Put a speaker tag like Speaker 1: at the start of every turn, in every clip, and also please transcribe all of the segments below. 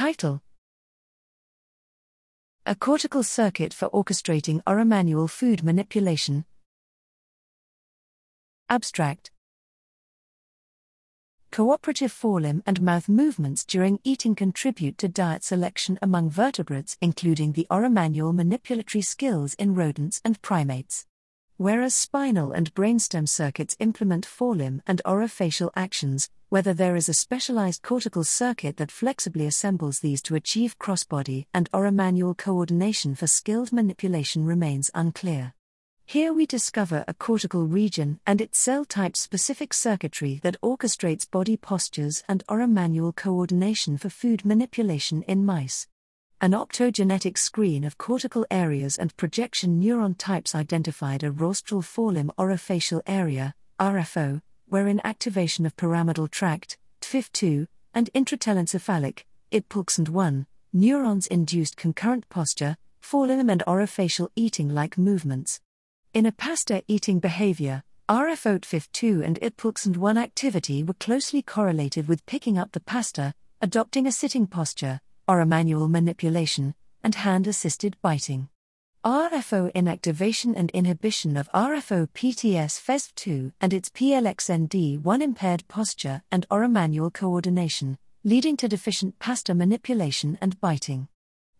Speaker 1: Title A cortical circuit for orchestrating oromanual food manipulation. Abstract Cooperative forelimb and mouth movements during eating contribute to diet selection among vertebrates, including the oromanual manipulatory skills in rodents and primates. Whereas spinal and brainstem circuits implement forelimb and orofacial actions, whether there is a specialized cortical circuit that flexibly assembles these to achieve crossbody and oromanual coordination for skilled manipulation remains unclear. Here we discover a cortical region and its cell type specific circuitry that orchestrates body postures and oromanual coordination for food manipulation in mice. An optogenetic screen of cortical areas and projection neuron types identified a rostral forelimb orofacial area, RFO, wherein activation of pyramidal tract, TFIF2, and intratelencephalic, ITPlxnD1, neurons induced concurrent posture, forelimb and orofacial eating like movements. In a pasta eating behavior, RFO2 and ITPlxnD1 activity were closely correlated with picking up the pasta, adopting a sitting posture, oromanual manipulation, and hand assisted biting. RFO inactivation and inhibition of RFO PTS Fezf2 and its PLXND1 impaired posture and oromanual coordination, leading to deficient pasta manipulation and biting.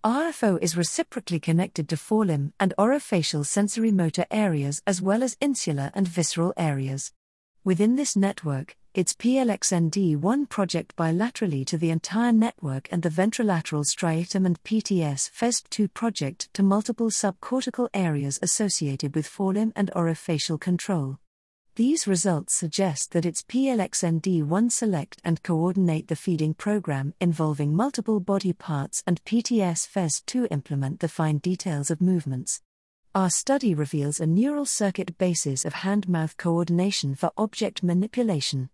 Speaker 1: RFO is reciprocally connected to forelimb and orofacial sensory motor areas as well as insular and visceral areas. Within this network, its PLXND1 project bilaterally to the entire network and the ventrolateral striatum and PTS Fezf2 project to multiple subcortical areas associated with forelimb and orofacial control. These results suggest that its PLXND1 select and coordinate the feeding program involving multiple body parts and PTS FES2 implement the fine details of movements. Our study reveals a neural circuit basis of hand mouth coordination for object manipulation.